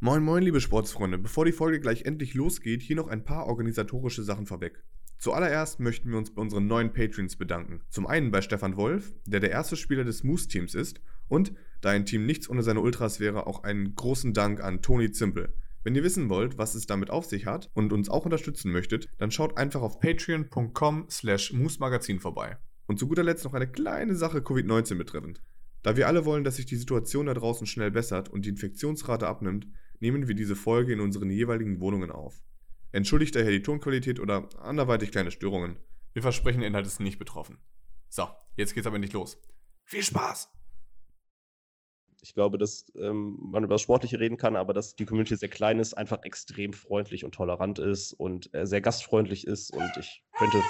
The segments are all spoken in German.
Moin moin liebe Sportsfreunde, bevor die Folge gleich endlich losgeht, hier noch ein paar organisatorische Sachen vorweg. Zuallererst möchten wir uns bei unseren neuen Patreons bedanken. Zum einen bei Stefan Wolf, der der erste Spieler des Moose-Teams ist und, da ein Team nichts ohne seine Ultras wäre, auch einen großen Dank an Toni Zimpel. Wenn ihr wissen wollt, was es damit auf sich hat und uns auch unterstützen möchtet, dann schaut einfach auf patreon.com slash moosmagazin vorbei. Und zu guter Letzt noch eine kleine Sache Covid-19 betreffend. Da wir alle wollen, dass sich die Situation da draußen schnell bessert und die Infektionsrate abnimmt, nehmen wir diese Folge in unseren jeweiligen Wohnungen auf. Entschuldigt daher die Tonqualität oder anderweitig kleine Störungen. Wir versprechen, der Inhalt ist nicht betroffen. So, jetzt geht's aber nicht los. Viel Spaß! Ich glaube, dass ähm, man über das Sportliche reden kann, aber dass die Community sehr klein ist, einfach extrem freundlich und tolerant ist und äh, sehr gastfreundlich ist und ich könnte.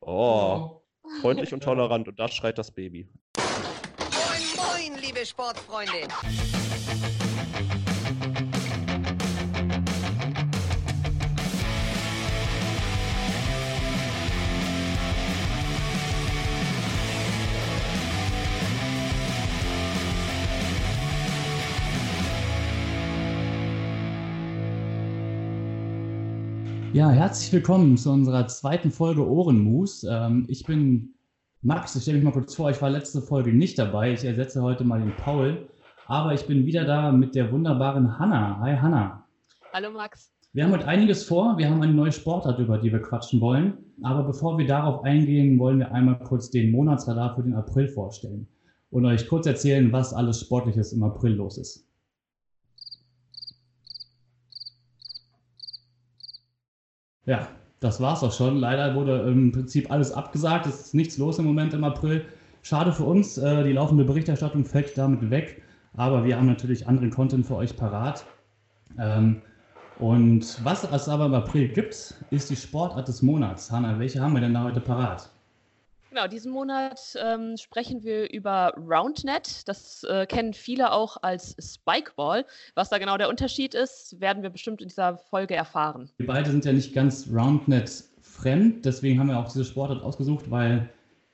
Oh, freundlich und tolerant und da schreit das Baby. Moin, moin, liebe Sportfreunde. Ja, herzlich willkommen zu unserer zweiten Folge Ohrenmus. Ähm, ich bin Max, ich stelle mich mal kurz vor, ich war letzte Folge nicht dabei. Ich ersetze heute mal den Paul, aber ich bin wieder da mit der wunderbaren Hanna. Hi Hanna. Hallo Max. Wir haben heute einiges vor. Wir haben eine neue Sportart, über die wir quatschen wollen. Aber bevor wir darauf eingehen, wollen wir einmal kurz den Monatsradar für den April vorstellen und euch kurz erzählen, was alles Sportliches im April los ist. Ja, das war's auch schon. Leider wurde im Prinzip alles abgesagt. Es ist nichts los im Moment im April. Schade für uns. Äh, die laufende Berichterstattung fällt damit weg. Aber wir haben natürlich anderen Content für euch parat. Ähm, und was es aber im April gibt, ist die Sportart des Monats. Hanna, welche haben wir denn da heute parat? Genau, diesen Monat ähm, sprechen wir über Roundnet. Das äh, kennen viele auch als Spikeball. Was da genau der Unterschied ist, werden wir bestimmt in dieser Folge erfahren. Wir beide sind ja nicht ganz Roundnet fremd, deswegen haben wir auch diese Sportart ausgesucht, weil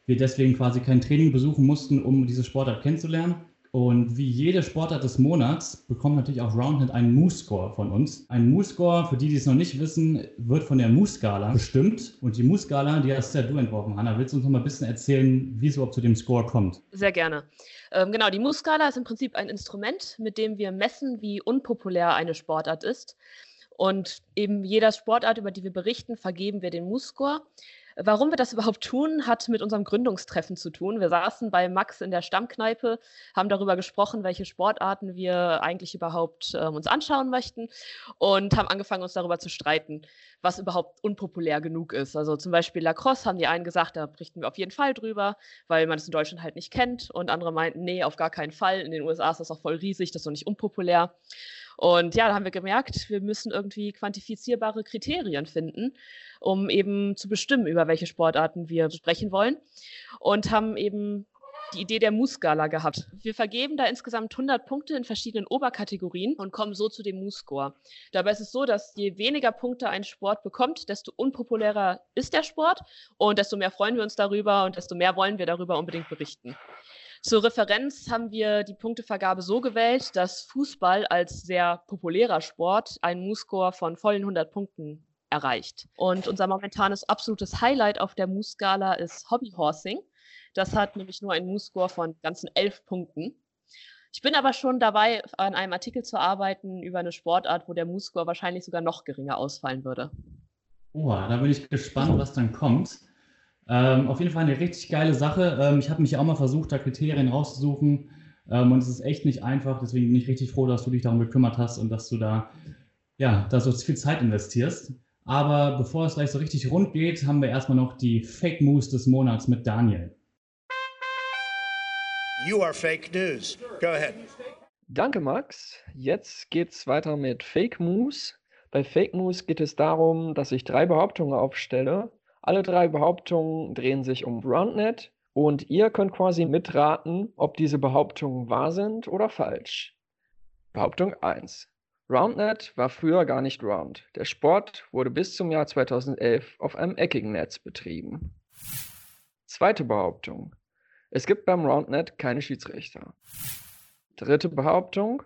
wir deswegen quasi kein Training besuchen mussten, um diese Sportart kennenzulernen. Und wie jede Sportart des Monats bekommt natürlich auch Roundhead einen Moose-Score von uns. Ein Moose-Score, für die, die es noch nicht wissen, wird von der Moose-Skala bestimmt. Und die Moose-Skala, die hast ja du entworfen, Hanna. Willst du uns noch mal ein bisschen erzählen, wie es überhaupt zu dem Score kommt? Sehr gerne. Ähm, genau, die Moose-Skala ist im Prinzip ein Instrument, mit dem wir messen, wie unpopulär eine Sportart ist. Und eben jeder Sportart, über die wir berichten, vergeben wir den Moose-Score. Warum wir das überhaupt tun, hat mit unserem Gründungstreffen zu tun. Wir saßen bei Max in der Stammkneipe, haben darüber gesprochen, welche Sportarten wir eigentlich überhaupt äh, uns anschauen möchten und haben angefangen, uns darüber zu streiten, was überhaupt unpopulär genug ist. Also zum Beispiel Lacrosse haben die einen gesagt, da berichten wir auf jeden Fall drüber, weil man es in Deutschland halt nicht kennt und andere meinten, nee, auf gar keinen Fall. In den USA ist das auch voll riesig, das ist doch nicht unpopulär. Und ja, da haben wir gemerkt, wir müssen irgendwie quantifizierbare Kriterien finden, um eben zu bestimmen, über welche Sportarten wir sprechen wollen. Und haben eben die Idee der Moose-Skala gehabt. Wir vergeben da insgesamt 100 Punkte in verschiedenen Oberkategorien und kommen so zu dem Moose-Score. Dabei ist es so, dass je weniger Punkte ein Sport bekommt, desto unpopulärer ist der Sport und desto mehr freuen wir uns darüber und desto mehr wollen wir darüber unbedingt berichten. Zur Referenz haben wir die Punktevergabe so gewählt, dass Fußball als sehr populärer Sport einen Moose-Score von vollen 100 Punkten erreicht. Und unser momentanes absolutes Highlight auf der Moose-Skala ist Hobbyhorsing. Das hat nämlich nur einen Moose-Score von ganzen 11 Punkten. Ich bin aber schon dabei, an einem Artikel zu arbeiten über eine Sportart, wo der Moose-Score wahrscheinlich sogar noch geringer ausfallen würde. Oh, da bin ich gespannt, was dann kommt. Ähm, auf jeden Fall eine richtig geile Sache. Ähm, ich habe mich auch mal versucht, da Kriterien rauszusuchen. Ähm, und es ist echt nicht einfach. Deswegen bin ich richtig froh, dass du dich darum gekümmert hast und dass du da, ja, da so viel Zeit investierst. Aber bevor es gleich so richtig rund geht, haben wir erstmal noch die Fake News des Monats mit Daniel. You are fake news. Go ahead. Danke, Max. Jetzt geht's weiter mit Fake News. Bei Fake News geht es darum, dass ich drei Behauptungen aufstelle alle drei Behauptungen drehen sich um RoundNet und ihr könnt quasi mitraten, ob diese Behauptungen wahr sind oder falsch. Behauptung 1. RoundNet war früher gar nicht round. Der Sport wurde bis zum Jahr 2011 auf einem eckigen Netz betrieben. Zweite Behauptung. Es gibt beim RoundNet keine Schiedsrichter. Dritte Behauptung.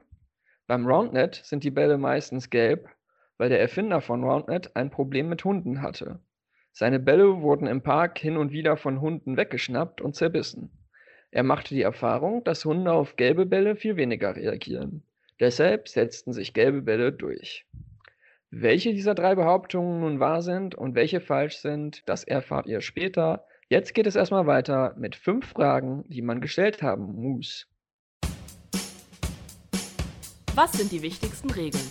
Beim Roundnet sind die Bälle meistens gelb, weil der Erfinder von Roundnet ein Problem mit Hunden hatte. Seine Bälle wurden im Park hin und wieder von Hunden weggeschnappt und zerbissen. Er machte die Erfahrung, dass Hunde auf gelbe Bälle viel weniger reagieren. Deshalb setzten sich gelbe Bälle durch. Welche dieser drei Behauptungen nun wahr sind und welche falsch sind, das erfahrt ihr später. Jetzt geht es erstmal weiter mit fünf Fragen, die man gestellt haben muss. Was sind die wichtigsten Regeln?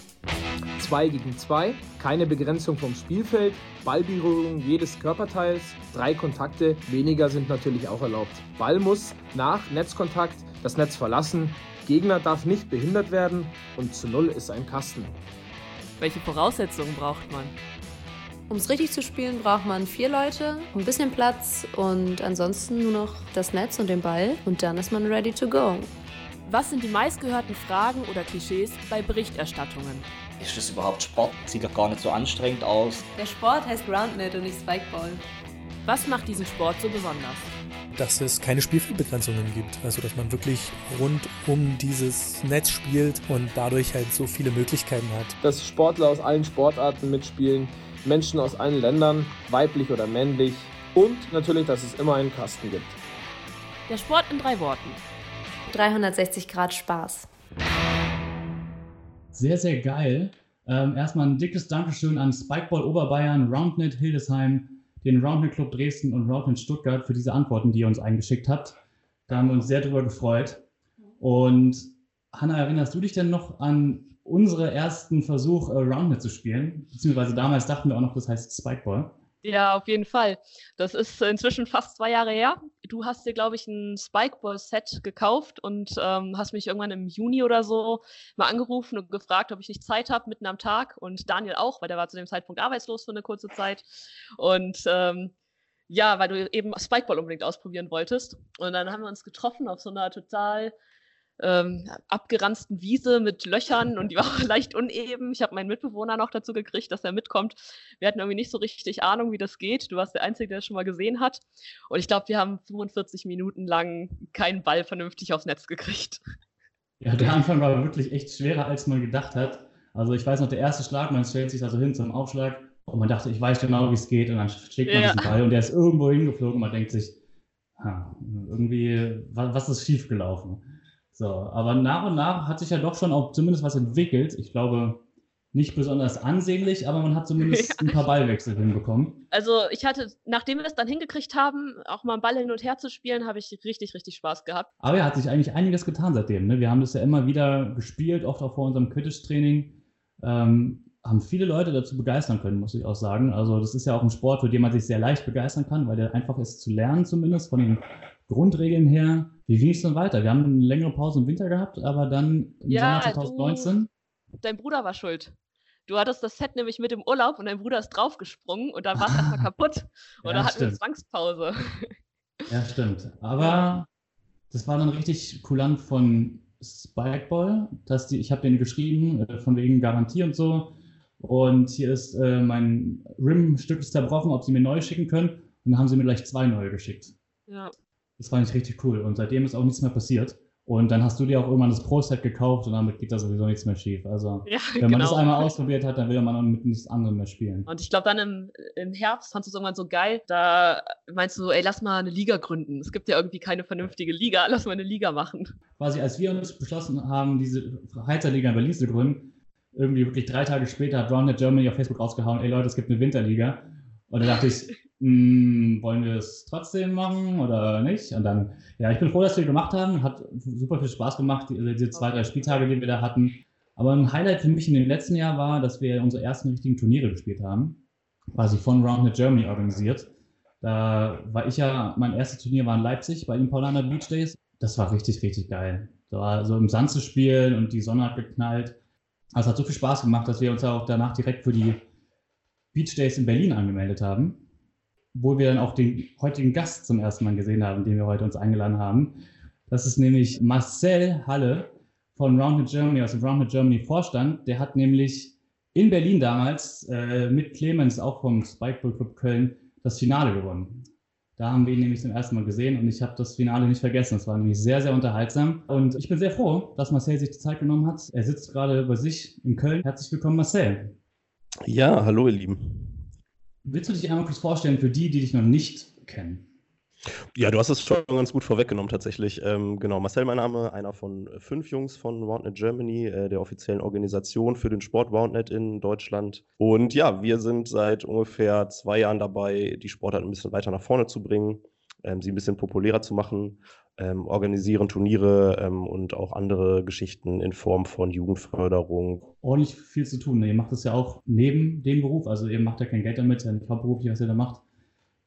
2 gegen 2, keine Begrenzung vom Spielfeld, Ballberührung jedes Körperteils, drei Kontakte, weniger sind natürlich auch erlaubt. Ball muss nach Netzkontakt das Netz verlassen, Gegner darf nicht behindert werden und zu Null ist ein Kasten. Welche Voraussetzungen braucht man? Um es richtig zu spielen, braucht man vier Leute, ein bisschen Platz und ansonsten nur noch das Netz und den Ball und dann ist man ready to go. Was sind die meistgehörten Fragen oder Klischees bei Berichterstattungen? Ist das überhaupt Sport? Sieht doch gar nicht so anstrengend aus. Der Sport heißt Groundnet und nicht Spikeball. Was macht diesen Sport so besonders? Dass es keine Spielfeldbegrenzungen gibt. Also, dass man wirklich rund um dieses Netz spielt und dadurch halt so viele Möglichkeiten hat. Dass Sportler aus allen Sportarten mitspielen, Menschen aus allen Ländern, weiblich oder männlich. Und natürlich, dass es immer einen Kasten gibt. Der Sport in drei Worten. 360 Grad Spaß. Sehr, sehr geil. Ähm, erstmal ein dickes Dankeschön an Spikeball Oberbayern, Roundnet Hildesheim, den Roundnet Club Dresden und Roundnet Stuttgart für diese Antworten, die ihr uns eingeschickt habt. Da haben wir uns sehr drüber gefreut. Und Hanna, erinnerst du dich denn noch an unsere ersten Versuch, äh, Roundnet zu spielen? Beziehungsweise damals dachten wir auch noch, das heißt Spikeball. Ja, auf jeden Fall. Das ist inzwischen fast zwei Jahre her. Du hast dir, glaube ich, ein Spikeball-Set gekauft und ähm, hast mich irgendwann im Juni oder so mal angerufen und gefragt, ob ich nicht Zeit habe, mitten am Tag. Und Daniel auch, weil der war zu dem Zeitpunkt arbeitslos für eine kurze Zeit. Und ähm, ja, weil du eben Spikeball unbedingt ausprobieren wolltest. Und dann haben wir uns getroffen auf so einer total ähm, abgeranzten Wiese mit Löchern und die war auch leicht uneben. Ich habe meinen Mitbewohner noch dazu gekriegt, dass er mitkommt. Wir hatten irgendwie nicht so richtig Ahnung, wie das geht. Du warst der Einzige, der es schon mal gesehen hat. Und ich glaube, wir haben 45 Minuten lang keinen Ball vernünftig aufs Netz gekriegt. Ja, der Anfang war wirklich echt schwerer, als man gedacht hat. Also ich weiß noch, der erste Schlag, man stellt sich da so hin zum Aufschlag und man dachte, ich weiß genau, wie es geht und dann schlägt man ja. diesen Ball und der ist irgendwo hingeflogen und man denkt sich, ha, irgendwie, was ist schiefgelaufen? So, aber nach und nach hat sich ja doch schon auch zumindest was entwickelt. Ich glaube, nicht besonders ansehnlich, aber man hat zumindest ja. ein paar Ballwechsel hinbekommen. Also ich hatte, nachdem wir es dann hingekriegt haben, auch mal einen Ball hin und her zu spielen, habe ich richtig, richtig Spaß gehabt. Aber er hat sich eigentlich einiges getan seitdem. Ne? Wir haben das ja immer wieder gespielt, oft auch vor unserem Quidditch-Training. Ähm, haben viele Leute dazu begeistern können, muss ich auch sagen. Also das ist ja auch ein Sport, für den man sich sehr leicht begeistern kann, weil der einfach ist zu lernen zumindest von den Grundregeln her. Wie ging es denn weiter? Wir haben eine längere Pause im Winter gehabt, aber dann im ja, Sommer 2019. Du, dein Bruder war schuld. Du hattest das Set nämlich mit im Urlaub und dein Bruder ist draufgesprungen und dann war es erstmal kaputt. Und ja, dann hatten wir eine Zwangspause. Ja, stimmt. Aber das war dann richtig kulant von Spikeball, dass die, ich habe denen geschrieben, äh, von wegen Garantie und so. Und hier ist äh, mein Rim-Stück ist zerbrochen, ob sie mir neu schicken können. Und dann haben sie mir gleich zwei neue geschickt. Ja. Das fand ich richtig cool. Und seitdem ist auch nichts mehr passiert. Und dann hast du dir auch irgendwann das Pro-Set gekauft und damit geht da sowieso nichts mehr schief. Also, ja, wenn man genau. das einmal ausprobiert hat, dann will man auch mit nichts anderem mehr spielen. Und ich glaube, dann im, im Herbst fandest du es irgendwann so geil. Da meinst du, ey, lass mal eine Liga gründen. Es gibt ja irgendwie keine vernünftige Liga, lass mal eine Liga machen. Quasi, als wir uns beschlossen haben, diese Heizerliga in Berlin zu gründen, irgendwie wirklich drei Tage später hat Roundnet Germany auf Facebook rausgehauen, ey Leute, es gibt eine Winterliga. Und da dachte ich, hm, wollen wir es trotzdem machen oder nicht? Und dann, ja, ich bin froh, dass wir gemacht haben. Hat super viel Spaß gemacht, diese zwei, drei Spieltage, die wir da hatten. Aber ein Highlight für mich in dem letzten Jahr war, dass wir unsere ersten richtigen Turniere gespielt haben. Quasi von Roundnet Germany organisiert. Da war ich ja, mein erstes Turnier war in Leipzig bei den Paulaner Beach Days. Das war richtig, richtig geil. Da war so im Sand zu spielen und die Sonne hat geknallt. Also es hat so viel Spaß gemacht, dass wir uns auch danach direkt für die Beach Days in Berlin angemeldet haben wo wir dann auch den heutigen Gast zum ersten Mal gesehen haben, den wir heute uns eingeladen haben. Das ist nämlich Marcel Halle von Roundhead Germany, aus dem Roundhead Germany Vorstand. Der hat nämlich in Berlin damals äh, mit Clemens, auch vom Spikeball Club Köln, das Finale gewonnen. Da haben wir ihn nämlich zum ersten Mal gesehen und ich habe das Finale nicht vergessen. Es war nämlich sehr, sehr unterhaltsam. Und ich bin sehr froh, dass Marcel sich die Zeit genommen hat. Er sitzt gerade bei sich in Köln. Herzlich willkommen, Marcel. Ja, hallo ihr Lieben. Willst du dich einmal kurz vorstellen für die, die dich noch nicht kennen? Ja, du hast es schon ganz gut vorweggenommen tatsächlich. Ähm, genau, Marcel mein Name, einer von fünf Jungs von Roundnet Germany, äh, der offiziellen Organisation für den Sport Roundnet in Deutschland. Und ja, wir sind seit ungefähr zwei Jahren dabei, die Sportart ein bisschen weiter nach vorne zu bringen, ähm, sie ein bisschen populärer zu machen, ähm, organisieren Turniere ähm, und auch andere Geschichten in Form von Jugendförderung. Ordentlich viel zu tun. Ne? Ihr macht das ja auch neben dem Beruf, also ihr macht ja kein Geld damit, ja nicht hauptberuflich, was ihr da macht.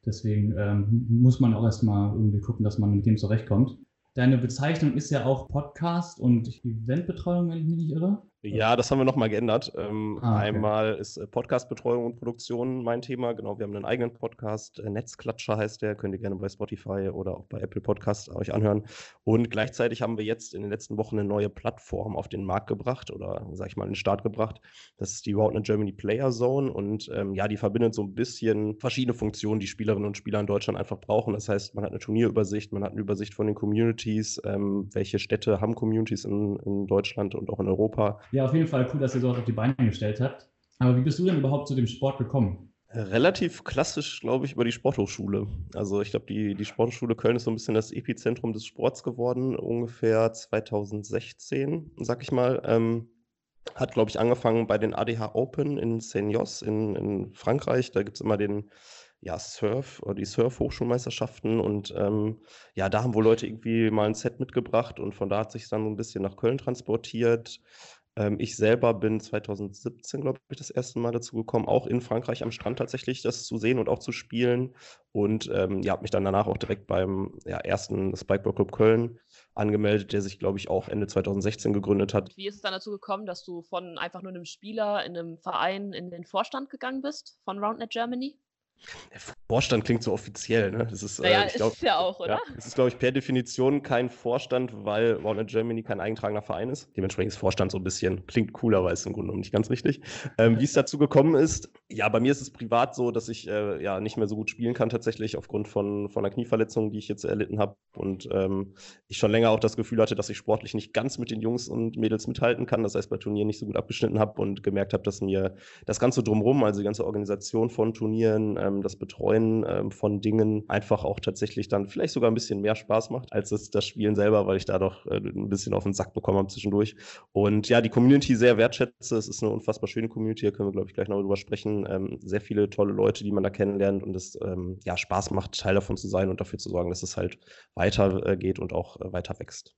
Deswegen ähm, muss man auch erstmal irgendwie gucken, dass man mit dem zurechtkommt. Deine Bezeichnung ist ja auch Podcast und Eventbetreuung, wenn ich mich nicht irre. Ja, das haben wir nochmal geändert. Ähm, Ah, okay. Einmal ist äh, Podcast-Betreuung und Produktion mein Thema. Genau, wir haben einen eigenen Podcast. Äh, Netzklatscher heißt der. Könnt ihr gerne bei Spotify oder auch bei Apple Podcast euch anhören. Und gleichzeitig haben wir jetzt in den letzten Wochen eine neue Plattform auf den Markt gebracht oder, sag ich mal, in den Start gebracht. Das ist die Roundnet Germany Player Zone. Und ähm, ja, die verbindet so ein bisschen verschiedene Funktionen, die Spielerinnen und Spieler in Deutschland einfach brauchen. Das heißt, man hat eine Turnierübersicht, man hat eine Übersicht von den Communities, ähm, welche Städte haben Communities in, in Deutschland und auch in Europa. Ja, auf jeden Fall cool, dass ihr sowas auf die Beine gestellt habt. Aber wie bist du denn überhaupt zu dem Sport gekommen? Relativ klassisch, glaube ich, über die Sporthochschule. Also ich glaube, die, die Sporthochschule Köln ist so ein bisschen das Epizentrum des Sports geworden, ungefähr 2016, sag ich mal. Ähm, hat, glaube ich, angefangen bei den ADH Open in Seignos in, in Frankreich. Da gibt es immer den ja, Surf oder die Surf-Hochschulmeisterschaften und ähm, ja, da haben wohl Leute irgendwie mal ein Set mitgebracht und von da hat sich dann so ein bisschen nach Köln transportiert. Ähm, ich selber bin 2017, glaube ich, das erste Mal dazu gekommen, auch in Frankreich am Strand tatsächlich das zu sehen und auch zu spielen. Und ähm, ja, habe mich dann danach auch direkt beim ja, ersten Spikeball Club Köln angemeldet, der sich, glaube ich, auch Ende 2016 gegründet hat. Wie ist es dann dazu gekommen, dass du von einfach nur einem Spieler in einem Verein in den Vorstand gegangen bist von Roundnet Germany? Der Vorstand klingt so offiziell, ne? Das ist, Naja, äh, ich ist glaub, es ja auch, oder? Ja, es ist, glaube ich, per Definition kein Vorstand, weil Roundnet Germany kein eingetragener Verein ist. Dementsprechend ist Vorstand so ein bisschen, klingt cooler, aber ist im Grunde genommen nicht ganz richtig. Ähm, wie es dazu gekommen ist, ja, bei mir ist es privat so, dass ich äh, ja nicht mehr so gut spielen kann tatsächlich aufgrund von, von einer Knieverletzung, die ich jetzt erlitten habe. Und ähm, ich schon länger auch das Gefühl hatte, dass ich sportlich nicht ganz mit den Jungs und Mädels mithalten kann. Das heißt, bei Turnieren nicht so gut abgeschnitten habe und gemerkt habe, dass mir das Ganze drumherum, also die ganze Organisation von Turnieren, ähm, das Betreuen ähm, von Dingen einfach auch tatsächlich dann vielleicht sogar ein bisschen mehr Spaß macht, als es das Spielen selber, weil ich da doch äh, ein bisschen auf den Sack bekommen habe zwischendurch. Und ja, die Community sehr wertschätze. Es ist eine unfassbar schöne Community, da können wir, glaube ich, gleich noch drüber sprechen. Ähm, sehr viele tolle Leute, die man da kennenlernt und es ähm, ja Spaß macht, Teil davon zu sein und dafür zu sorgen, dass es halt weiter äh, und auch äh, weiter wächst.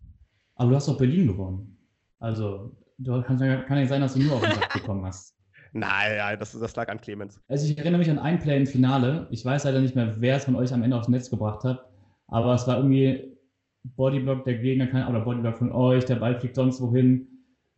Aber du hast doch Berlin gewonnen. Also, du kann, kann ja sein, dass du nur auf den Sack bekommen hast. Nein, das, das lag an Clemens. Also ich erinnere mich an ein Play im Finale. Ich weiß leider nicht mehr, wer es von euch am Ende aufs Netz gebracht hat. Aber es war irgendwie Bodyblock der Gegner kann, oder Bodyblock von euch, der Ball fliegt sonst wohin.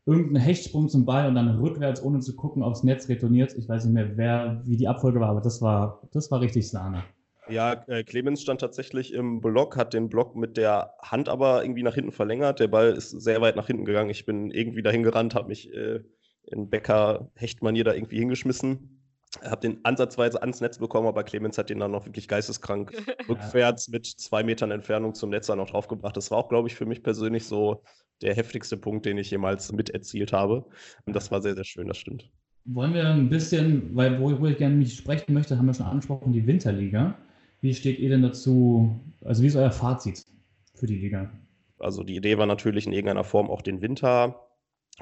Irgendein Hechtsprung zum Ball und dann rückwärts, ohne zu gucken, aufs Netz retourniert. Ich weiß nicht mehr, wer, wie die Abfolge war, aber das war, das war richtig Sahne. Ja, äh, Clemens stand tatsächlich im Block, hat den Block mit der Hand aber irgendwie nach hinten verlängert. Der Ball ist sehr weit nach hinten gegangen. Ich bin irgendwie dahin gerannt, habe mich äh, in Becker-Hechtmanier da irgendwie hingeschmissen. Habe den ansatzweise ans Netz bekommen, aber Clemens hat den dann noch wirklich geisteskrank rückwärts mit zwei Metern Entfernung zum Netz dann noch draufgebracht. Das war auch, glaube ich, für mich persönlich so der heftigste Punkt, den ich jemals miterzielt habe. Und das war sehr, sehr schön, das stimmt. Wollen wir ein bisschen, weil wo, wo ich gerne mich sprechen möchte, haben wir schon angesprochen, die Winterliga. Wie steht ihr denn dazu? Also wie ist euer Fazit für die Liga? Also die Idee war natürlich in irgendeiner Form auch den Winter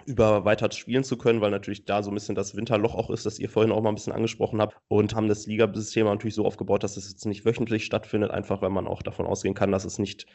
über weiter spielen zu können, weil natürlich da so ein bisschen das Winterloch auch ist, das ihr vorhin auch mal ein bisschen angesprochen habt und haben das Ligasystem natürlich so aufgebaut, dass es jetzt nicht wöchentlich stattfindet, einfach weil man auch davon ausgehen kann, dass es nicht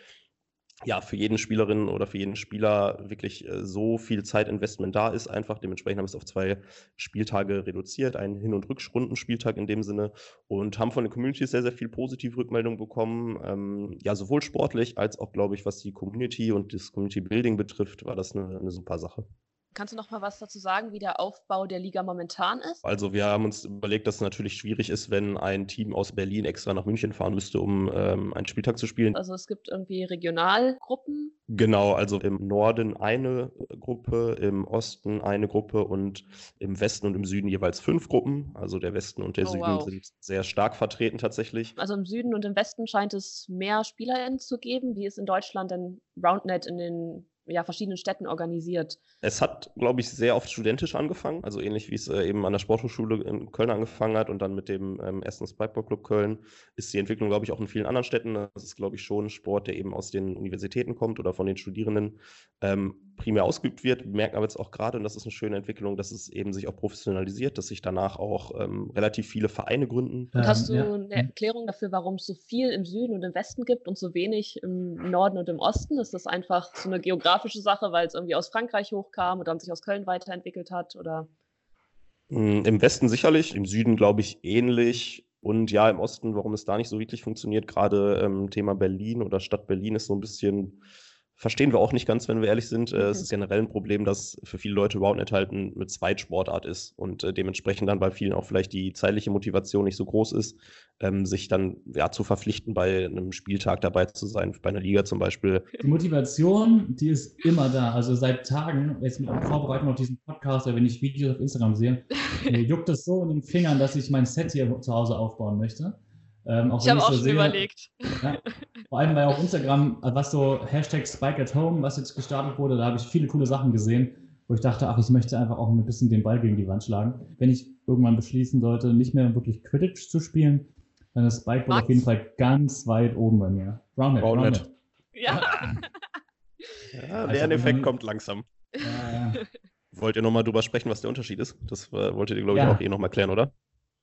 ja, für jeden Spielerin oder für jeden Spieler wirklich äh, so viel Zeitinvestment da ist, einfach. Dementsprechend haben wir es auf zwei Spieltage reduziert, einen Hin- und Rückrundenspieltag in dem Sinne und haben von den Communities sehr, sehr viel positive Rückmeldung bekommen. Ähm, ja, sowohl sportlich als auch, glaube ich, was die Community und das Community Building betrifft, war das eine, eine super Sache. Kannst du noch mal was dazu sagen, wie der Aufbau der Liga momentan ist? Also wir haben uns überlegt, dass es natürlich schwierig ist, wenn ein Team aus Berlin extra nach München fahren müsste, um ähm, einen Spieltag zu spielen. Also es gibt irgendwie Regionalgruppen. Genau, also im Norden eine Gruppe, im Osten eine Gruppe und im Westen und im Süden jeweils fünf Gruppen. Also der Westen und der Oh, Süden wow. sind sehr stark vertreten tatsächlich. Also im Süden und im Westen scheint es mehr SpielerInnen zu geben. Wie ist in Deutschland denn RoundNet in den ja, verschiedenen Städten organisiert? Es hat, glaube ich, sehr oft studentisch angefangen, also ähnlich wie es äh, eben an der Sporthochschule in Köln angefangen hat und dann mit dem ähm, ersten Spikeball Club Köln ist die Entwicklung, glaube ich, auch in vielen anderen Städten. Das ist, glaube ich, schon ein Sport, der eben aus den Universitäten kommt oder von den Studierenden ähm, primär ausgeübt wird. Wir merken aber jetzt auch gerade, und das ist eine schöne Entwicklung, dass es eben sich auch professionalisiert, dass sich danach auch ähm, relativ viele Vereine gründen. Und hast du Ähm, ja. eine Erklärung dafür, warum es so viel im Süden und im Westen gibt und so wenig im Norden und im Osten? Ist das einfach so eine geografische Sache, weil es irgendwie aus Frankreich hochkam und dann sich aus Köln weiterentwickelt hat? Oder Mm, Im Westen sicherlich, im Süden glaube ich ähnlich. Und ja, im Osten, warum es da nicht so wirklich funktioniert, gerade ähm, Thema Berlin oder Stadt Berlin ist so ein bisschen, verstehen wir auch nicht ganz, wenn wir ehrlich sind. Äh, es Mhm. ist generell ein Problem, dass für viele Leute Roundnet halt ein- eine Zweitsportart ist und äh, dementsprechend dann bei vielen auch vielleicht die zeitliche Motivation nicht so groß ist, ähm, sich dann ja zu verpflichten, bei einem Spieltag dabei zu sein, bei einer Liga zum Beispiel. Die Motivation, die ist immer da. Also seit Tagen, jetzt mit der Vorbereitung auf diesen Podcast, oder wenn ich Videos auf Instagram sehe, mir juckt es so in den Fingern, dass ich mein Set hier zu Hause aufbauen möchte. Ähm, ich habe auch so schon sehe- überlegt. Ja, vor allem bei auch Instagram, was so Hashtag Spike at Home, was jetzt gestartet wurde, da habe ich viele coole Sachen gesehen, wo ich dachte, ach, ich möchte einfach auch ein bisschen den Ball gegen die Wand schlagen. Wenn ich irgendwann beschließen sollte, nicht mehr wirklich Quidditch zu spielen, dann ist Spikeball Max? auf jeden Fall ganz weit oben bei mir. Roundnet, Roundnet. Roundnet. Ja. Ja, Also, Lerneffekt wenn man- kommt langsam. Ja, ja. Wollt ihr nochmal drüber sprechen, was der Unterschied ist? Das äh, wolltet ihr, glaube ich, Ja. auch eh nochmal klären, oder?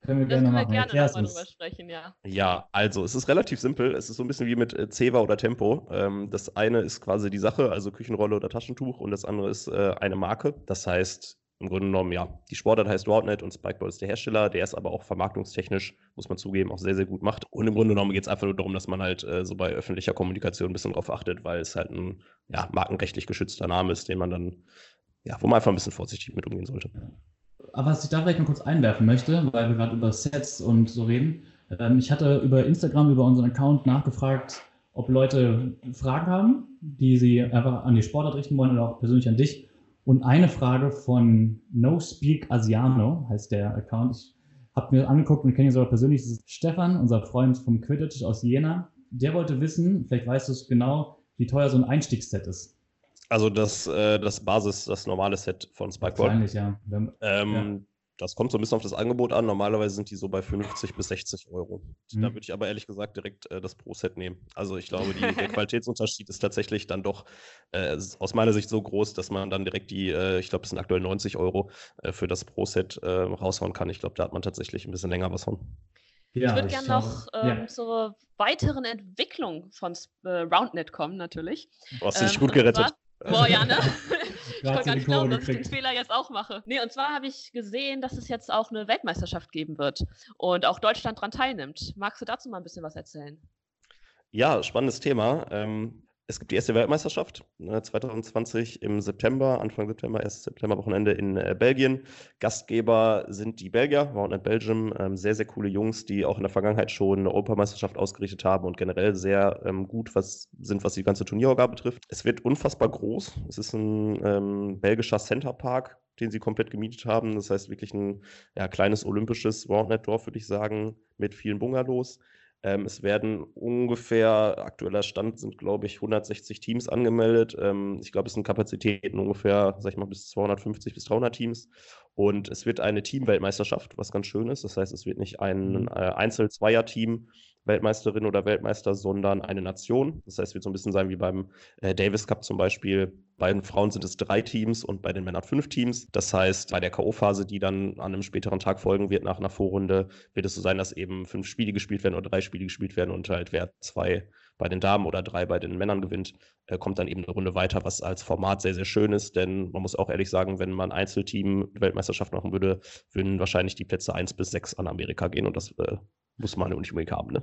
Können wir Das gerne können wir machen. gerne nochmal drüber sprechen, ja. Ja, also es ist relativ simpel. Es ist so ein bisschen wie mit äh, Ceva oder Tempo. Ähm, das eine ist quasi die Sache, also Küchenrolle oder Taschentuch, und das andere ist äh, eine Marke. Das heißt, im Grunde genommen, ja, die Sportart heißt Roundnet und Spikeball ist der Hersteller, der es aber auch vermarktungstechnisch, muss man zugeben, auch sehr, sehr gut macht. Und im Grunde genommen geht es einfach nur darum, dass man halt äh, so bei öffentlicher Kommunikation ein bisschen drauf achtet, weil es halt ein ja, markenrechtlich geschützter Name ist, den man dann, ja, wo man einfach ein bisschen vorsichtig mit umgehen sollte. Aber was ich da vielleicht mal kurz einwerfen möchte, weil wir gerade über Sets und so reden. Ähm, ich hatte über Instagram, über unseren Account nachgefragt, ob Leute Fragen haben, die sie einfach an die Sportart richten wollen oder auch persönlich an dich. Und eine Frage von No Speak Asiano heißt der Account. Ich habe mir angeguckt und kenne ihn sogar persönlich. Das ist Stefan, unser Freund vom Quidditch aus Jena. Der wollte wissen, vielleicht weißt du es genau, wie teuer so ein Einstiegsset ist. Also das, äh, das Basis, das normale Set von Spikeball. Wahrscheinlich, ja. Wenn, Ähm, Das kommt so ein bisschen auf das Angebot an. Normalerweise sind die so bei 50 bis 60 Euro. Mhm. Da würde ich aber ehrlich gesagt direkt äh, das Pro-Set nehmen. Also ich glaube, die, der Qualitätsunterschied ist tatsächlich dann doch äh, aus meiner Sicht so groß, dass man dann direkt die, äh, ich glaube, es sind aktuell 90 Euro äh, für das Pro-Set äh, raushauen kann. Ich glaube, da hat man tatsächlich ein bisschen länger was von. ja, ich würde gerne noch ähm, ja. zur weiteren Entwicklung von äh, RoundNet kommen, natürlich. Du hast dich Ähm, gut gerettet. zwar- Boah, ja, ne? ich so gar nicht glauben, dass ich den. Fehler jetzt auch mache. Nee, und zwar habe ich gesehen, dass es jetzt auch eine Weltmeisterschaft geben wird und auch Deutschland daran teilnimmt. Magst du dazu mal ein bisschen was erzählen? Ja, spannendes Thema. Ähm, es gibt die erste Weltmeisterschaft ne, 2020 im September, Anfang September, 1. September-Wochenende in äh, Belgien. Gastgeber sind die Belgier, Roundnet Belgium. Ähm, sehr, sehr coole Jungs, die auch in der Vergangenheit schon eine Europameisterschaft ausgerichtet haben und generell sehr ähm, gut was, sind, was die ganze Turnierorga betrifft. Es wird unfassbar groß. Es ist ein ähm, belgischer Centerpark, den sie komplett gemietet haben. Das heißt wirklich ein ja, kleines olympisches Roundnet-Dorf, würde ich sagen, mit vielen Bungalows. Ähm, es werden ungefähr, aktueller Stand sind, glaube ich, 160 Teams angemeldet. Ähm, ich glaube, es sind Kapazitäten ungefähr, sag ich mal, bis 250 bis 300 Teams. Und es wird eine Teamweltmeisterschaft, was ganz schön ist. Das heißt, es wird nicht ein äh, Einzel-Zweier-Team Weltmeisterin oder Weltmeister, sondern eine Nation. Das heißt, es wird so ein bisschen sein wie beim äh, Davis Cup zum Beispiel. Bei den Frauen sind es drei Teams und bei den Männern fünf Teams. Das heißt, bei der K.O.-Phase, die dann an einem späteren Tag folgen wird, nach einer Vorrunde, wird es so sein, dass eben fünf Spiele gespielt werden oder drei Spiele gespielt werden und halt wer zwei bei den Damen oder drei bei den Männern gewinnt, äh, kommt dann eben eine Runde weiter, was als Format sehr, sehr schön ist. Denn man muss auch ehrlich sagen, wenn man Einzelteam Weltmeisterschaft machen würde, würden wahrscheinlich die Plätze eins bis sechs an Amerika gehen und das äh, muss man nicht unbedingt haben. Ne?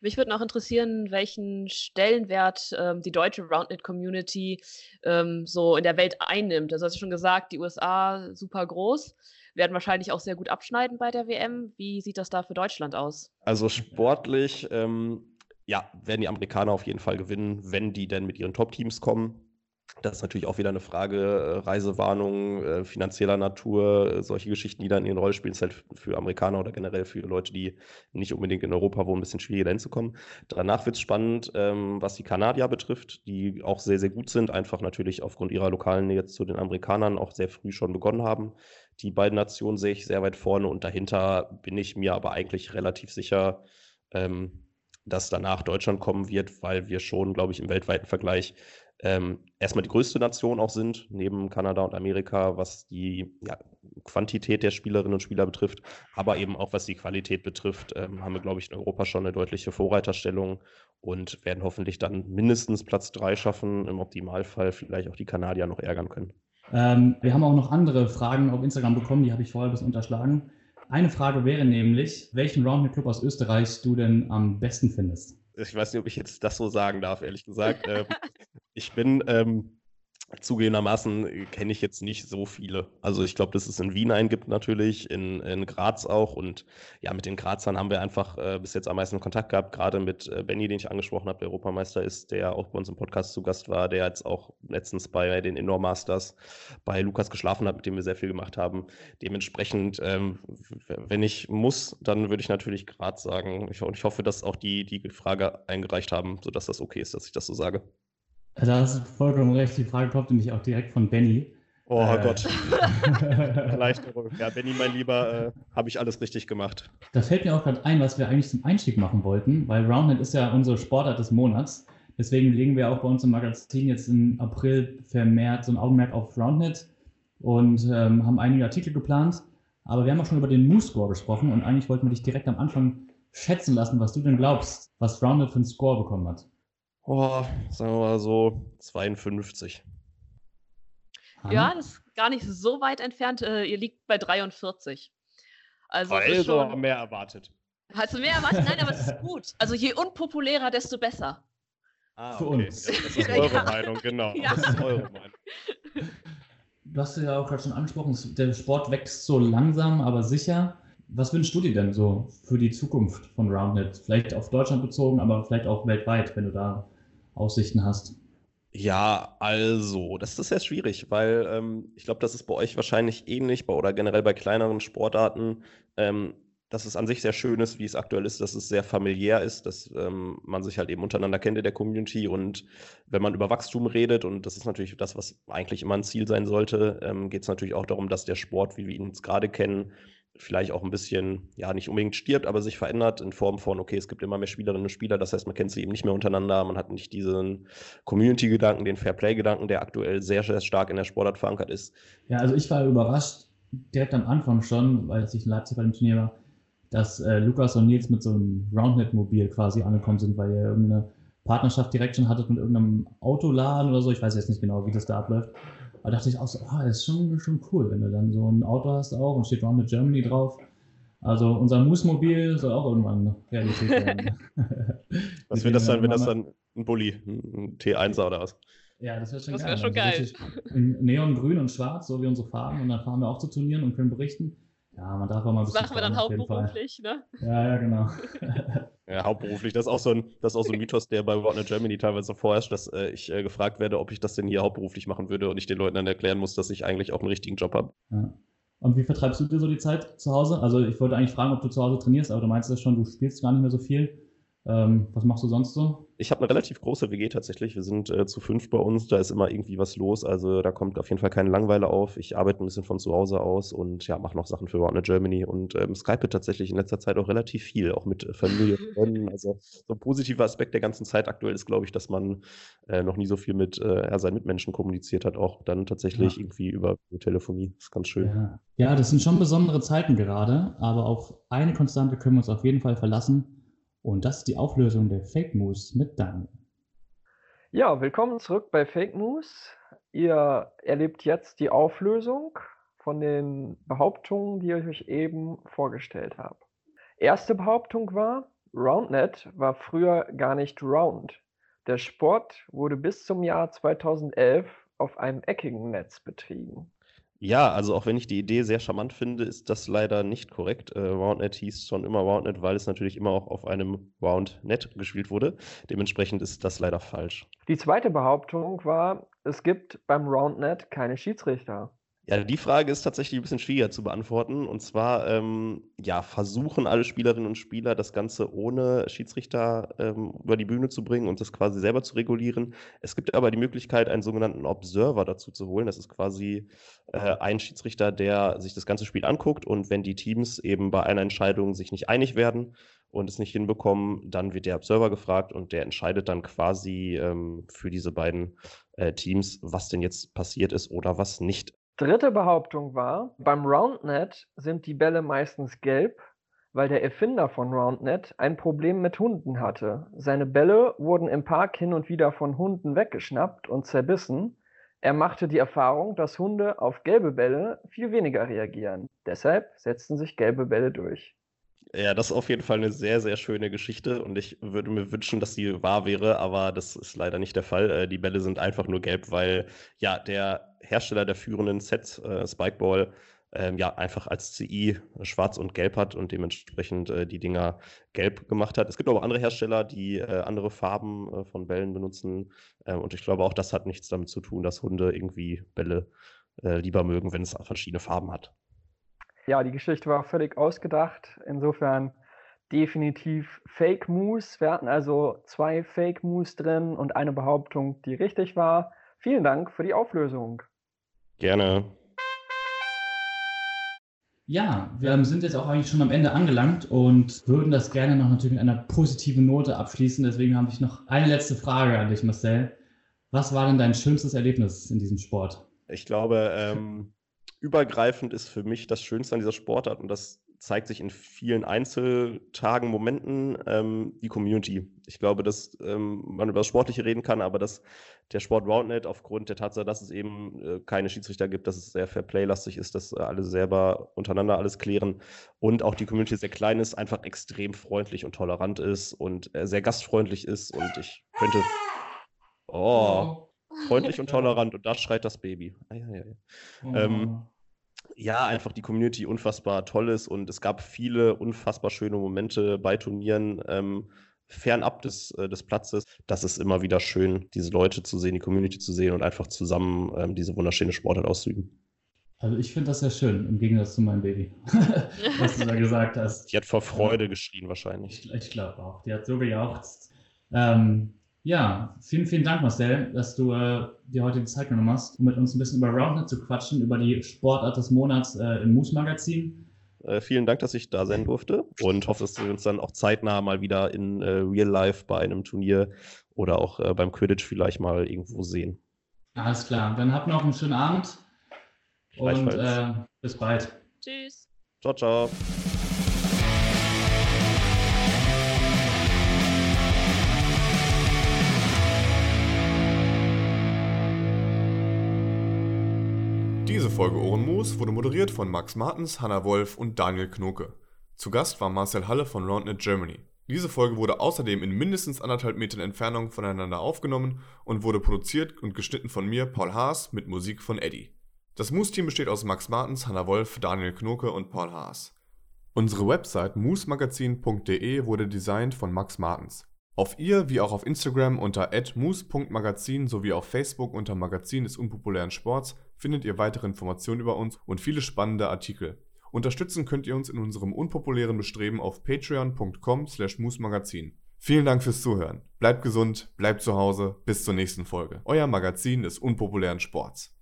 Mich würde noch interessieren, welchen Stellenwert ähm, die deutsche Roundnet-Community ähm, so in der Welt einnimmt. Also, hast du schon gesagt, die USA super groß, werden wahrscheinlich auch sehr gut abschneiden bei der WM. Wie sieht das da für Deutschland aus? Also sportlich, ähm, ja, werden die Amerikaner auf jeden Fall gewinnen, wenn die denn mit ihren Top-Teams kommen. Das ist natürlich auch wieder eine Frage, äh, Reisewarnung, äh, finanzieller Natur, äh, solche Geschichten, die dann in Rolle spielen, ist halt für Amerikaner oder generell für Leute, die nicht unbedingt in Europa wohnen, ein bisschen schwieriger hinzukommen. Danach wird es spannend, ähm, was die Kanadier betrifft, die auch sehr, sehr gut sind, einfach natürlich aufgrund ihrer lokalen Nähe zu den Amerikanern auch sehr früh schon begonnen haben. Die beiden Nationen sehe ich sehr weit vorne und dahinter bin ich mir aber eigentlich relativ sicher, ähm, dass danach Deutschland kommen wird, weil wir schon, glaube ich, im weltweiten Vergleich ähm, erstmal die größte Nation auch sind, neben Kanada und Amerika, was die ja, Quantität der Spielerinnen und Spieler betrifft, aber eben auch was die Qualität betrifft, ähm, haben wir, glaube ich, in Europa schon eine deutliche Vorreiterstellung und werden hoffentlich dann mindestens Platz drei schaffen, im Optimalfall vielleicht auch die Kanadier noch ärgern können. Ähm, wir haben auch noch andere Fragen auf Instagram bekommen, die habe ich vorher bisschen unterschlagen. Eine Frage wäre nämlich, welchen Roundnet Club aus Österreich du denn am besten findest? Ich weiß nicht, ob ich jetzt das so sagen darf, ehrlich gesagt. ich bin ähm, zugegebenermaßen äh, kenne ich jetzt nicht so viele. Also ich glaube, dass es in Wien einen gibt natürlich, in, in Graz auch. Und ja, mit den Grazern haben wir einfach äh, bis jetzt am meisten Kontakt gehabt, gerade mit äh, Benny, den ich angesprochen habe, der Europameister ist, der auch bei uns im Podcast zu Gast war, der jetzt auch letztens bei den Indoor Masters bei Lukas geschlafen hat, mit dem wir sehr viel gemacht haben. Dementsprechend, ähm, wenn ich muss, dann würde ich natürlich Graz sagen. Ich, und ich hoffe, dass auch die, die Frage eingereicht haben, sodass das okay ist, dass ich das so sage. Da hast du vollkommen recht. Die Frage kommt nämlich auch direkt von Benny. Oh äh, Gott. Erleichterung. Ja, Benny, mein Lieber, äh, habe ich alles richtig gemacht. Da fällt mir auch gerade ein, was wir eigentlich zum Einstieg machen wollten, weil Roundnet ist ja unsere Sportart des Monats. Deswegen legen wir auch bei uns im Magazin jetzt im April vermehrt so ein Augenmerk auf Roundnet und ähm, haben einige Artikel geplant. Aber wir haben auch schon über den Moose-Score gesprochen und eigentlich wollten wir dich direkt am Anfang schätzen lassen, was du denn glaubst, was Roundnet für einen Score bekommen hat. Oh, sagen wir mal so 52. Ja, das ist gar nicht so weit entfernt. Äh, ihr liegt bei 43. Also, also schon... mehr erwartet. Hast du mehr erwartet? Nein, aber es ist gut. Also je unpopulärer, desto besser. Ah, okay. Für uns. Ja, das ist eure ja. Meinung, genau. Ja. Das ist eure Meinung. Du hast ja auch gerade schon angesprochen, der Sport wächst so langsam, aber sicher. Was wünschst du dir denn so für die Zukunft von Roundnet? Vielleicht auf Deutschland bezogen, aber vielleicht auch weltweit, wenn du da Aussichten hast? Ja, also, das ist sehr schwierig, weil ähm, ich glaube, das ist bei euch wahrscheinlich ähnlich bei, oder generell bei kleineren Sportarten, ähm, dass es an sich sehr schön ist, wie es aktuell ist, dass es sehr familiär ist, dass ähm, man sich halt eben untereinander kennt in der Community und wenn man über Wachstum redet, und das ist natürlich das, was eigentlich immer ein Ziel sein sollte, ähm, geht es natürlich auch darum, dass der Sport, wie wir ihn jetzt gerade kennen, vielleicht auch ein bisschen, ja, nicht unbedingt stirbt, aber sich verändert in Form von, okay, es gibt immer mehr Spielerinnen und Spieler, das heißt, man kennt sie eben nicht mehr untereinander, man hat nicht diesen Community-Gedanken, den Fairplay-Gedanken, der aktuell sehr, sehr stark in der Sportart verankert ist. Ja, also ich war überrascht, direkt am Anfang schon, weil ich in Leipzig bei dem Turnier war, dass äh, Lukas und Nils mit so einem Roundnet-Mobil quasi angekommen sind, weil ihr irgendeine Partnerschaft direkt schon hattet mit irgendeinem Autoladen oder so. Ich weiß jetzt nicht genau, wie das da abläuft. Da dachte ich auch so, ah, das ist schon, schon cool, wenn du dann so ein Auto hast auch und steht Round Germany drauf. Also unser Moose-Mobil soll auch irgendwann Realität werden. was wird das dann, wenn das dann ein Bulli, ein T1er oder was? Ja, das wäre schon das geil. Wär schon also geil. In Neongrün und Schwarz, so wie unsere Farben. Und dann fahren wir auch zu Turnieren und können berichten. Ja, man darf auch mal ein bisschen. Das machen wir dann hauptberuflich, ne? Ja, ja, genau. ja, hauptberuflich. Das ist auch so ein, das auch so ein Mythos, der bei Whatnot Germany teilweise vorherrscht, dass äh, ich äh, gefragt werde, ob ich das denn hier hauptberuflich machen würde und ich den Leuten dann erklären muss, dass ich eigentlich auch einen richtigen Job habe. Ja. Und wie vertreibst du dir so die Zeit zu Hause? Also ich wollte eigentlich fragen, ob du zu Hause trainierst, aber du meinst ja schon, du spielst gar nicht mehr so viel. Ähm, was machst du sonst so? Ich habe eine relativ große WG tatsächlich. Wir sind äh, zu fünf bei uns. Da ist immer irgendwie was los. Also da kommt auf jeden Fall keine Langeweile auf. Ich arbeite ein bisschen von zu Hause aus und ja, mache noch Sachen für Warner Germany und ähm, Skype tatsächlich in letzter Zeit auch relativ viel, auch mit Familie, Freunden. Also so ein positiver Aspekt der ganzen Zeit aktuell ist, glaube ich, dass man äh, noch nie so viel mit äh, seinen Mitmenschen kommuniziert hat, auch dann tatsächlich ja. irgendwie über Telefonie. Das ist ganz schön. Ja. ja, das sind schon besondere Zeiten gerade, aber auf eine Konstante können wir uns auf jeden Fall verlassen und das ist die Auflösung der Fake News mit Daniel. Ja, willkommen zurück bei Fake News. Ihr erlebt jetzt die Auflösung von den Behauptungen, die ich euch eben vorgestellt habe. Erste Behauptung war, RoundNet war früher gar nicht round. Der Sport wurde bis zum Jahr 2011 auf einem eckigen Netz betrieben. Ja, also auch wenn ich die Idee sehr charmant finde, ist das leider nicht korrekt. Äh, RoundNet hieß schon immer RoundNet, weil es natürlich immer auch auf einem RoundNet gespielt wurde. Dementsprechend ist das leider falsch. Die zweite Behauptung war, es gibt beim RoundNet keine Schiedsrichter. Ja, die Frage ist tatsächlich ein bisschen schwieriger zu beantworten. Und zwar, ähm, ja, versuchen alle Spielerinnen und Spieler, das Ganze ohne Schiedsrichter ähm, über die Bühne zu bringen und das quasi selber zu regulieren. Es gibt aber die Möglichkeit, einen sogenannten Observer dazu zu holen. Das ist quasi äh, ein Schiedsrichter, der sich das ganze Spiel anguckt und wenn die Teams eben bei einer Entscheidung sich nicht einig werden und es nicht hinbekommen, dann wird der Observer gefragt und der entscheidet dann quasi ähm, für diese beiden äh, Teams, was denn jetzt passiert ist oder was nicht. Dritte Behauptung war, beim RoundNet sind die Bälle meistens gelb, weil der Erfinder von RoundNet ein Problem mit Hunden hatte. Seine Bälle wurden im Park hin und wieder von Hunden weggeschnappt und zerbissen. Er machte die Erfahrung, dass Hunde auf gelbe Bälle viel weniger reagieren. Deshalb setzten sich gelbe Bälle durch. Ja, das ist auf jeden Fall eine sehr, sehr schöne Geschichte und ich würde mir wünschen, dass sie wahr wäre, aber das ist leider nicht der Fall. Äh, die Bälle sind einfach nur gelb, weil ja der Hersteller der führenden Sets, äh, Spikeball, ähm, ja einfach als CI schwarz und gelb hat und dementsprechend äh, die Dinger gelb gemacht hat. Es gibt aber andere Hersteller, die äh, andere Farben äh, von Bällen benutzen ähm, und ich glaube auch, das hat nichts damit zu tun, dass Hunde irgendwie Bälle äh, lieber mögen, wenn es verschiedene Farben hat ja, die Geschichte war völlig ausgedacht. Insofern definitiv Fake Moose. Wir hatten also zwei Fake Moose drin und eine Behauptung, die richtig war. Vielen Dank für die Auflösung. Gerne. Ja, wir sind jetzt auch eigentlich schon am Ende angelangt und würden das gerne noch natürlich mit einer positiven Note abschließen. Deswegen habe ich noch eine letzte Frage an dich, Marcel. Was war denn dein schönstes Erlebnis in diesem Sport? Ich glaube, ähm, übergreifend ist für mich das Schönste an dieser Sportart und das zeigt sich in vielen Einzeltagen, Momenten, ähm, die Community. Ich glaube, dass ähm, man über das Sportliche reden kann, aber dass der Sport Roundnet aufgrund der Tatsache, dass es eben äh, keine Schiedsrichter gibt, dass es sehr fair play-lastig ist, dass äh, alle selber untereinander alles klären und auch die Community sehr klein ist, einfach extrem freundlich und tolerant ist und äh, sehr gastfreundlich ist und ich könnte. Oh. Freundlich und tolerant und da schreit das Baby. Ah, ja, ja, ja. Oh. Ähm, ja, einfach die Community unfassbar toll ist und es gab viele unfassbar schöne Momente bei Turnieren ähm, fernab des, äh, des Platzes. Das ist immer wieder schön, diese Leute zu sehen, die Community zu sehen und einfach zusammen ähm, diese wunderschöne Sportart auszuüben. Also ich finde das sehr schön, im Gegensatz zu meinem Baby, was du da gesagt hast. Die hat vor Freude geschrien wahrscheinlich. Ich, ich glaube auch. Die hat so gejauchzt. Ähm, ja, vielen, vielen Dank, Marcel, dass du äh, dir heute die Zeit genommen hast, um mit uns ein bisschen über Roundnet zu quatschen, über die Sportart des Monats äh, im Moose-Magazin. Äh, vielen Dank, dass ich da sein durfte und hoffe, dass wir uns dann auch zeitnah mal wieder in äh, Real Life bei einem Turnier oder auch äh, beim Quidditch vielleicht mal irgendwo sehen. Alles klar, dann habt noch einen schönen Abend und äh, bis bald. Tschüss. Ciao, ciao. Folge Ohrenmoos wurde moderiert von Max Martens, Hanna Wolf und Daniel Knoke. Zu Gast war Marcel Halle von Roundnet Germany. Diese Folge wurde außerdem in mindestens anderthalb Metern Entfernung voneinander aufgenommen und wurde produziert und geschnitten von mir, Paul Haas, mit Musik von Eddie. Das Moose-Team besteht aus Max Martens, Hanna Wolf, Daniel Knoke und Paul Haas. Unsere Website moosmagazin.de wurde designt von Max Martens. Auf ihr wie auch auf Instagram unter @moose.magazin sowie auf Facebook unter Magazin des unpopulären Sports findet ihr weitere Informationen über uns und viele spannende Artikel. Unterstützen könnt ihr uns in unserem unpopulären Bestreben auf patreon.com/moosmagazin. Vielen Dank fürs Zuhören. Bleibt gesund, bleibt zu Hause, bis zur nächsten Folge. Euer Magazin des unpopulären Sports.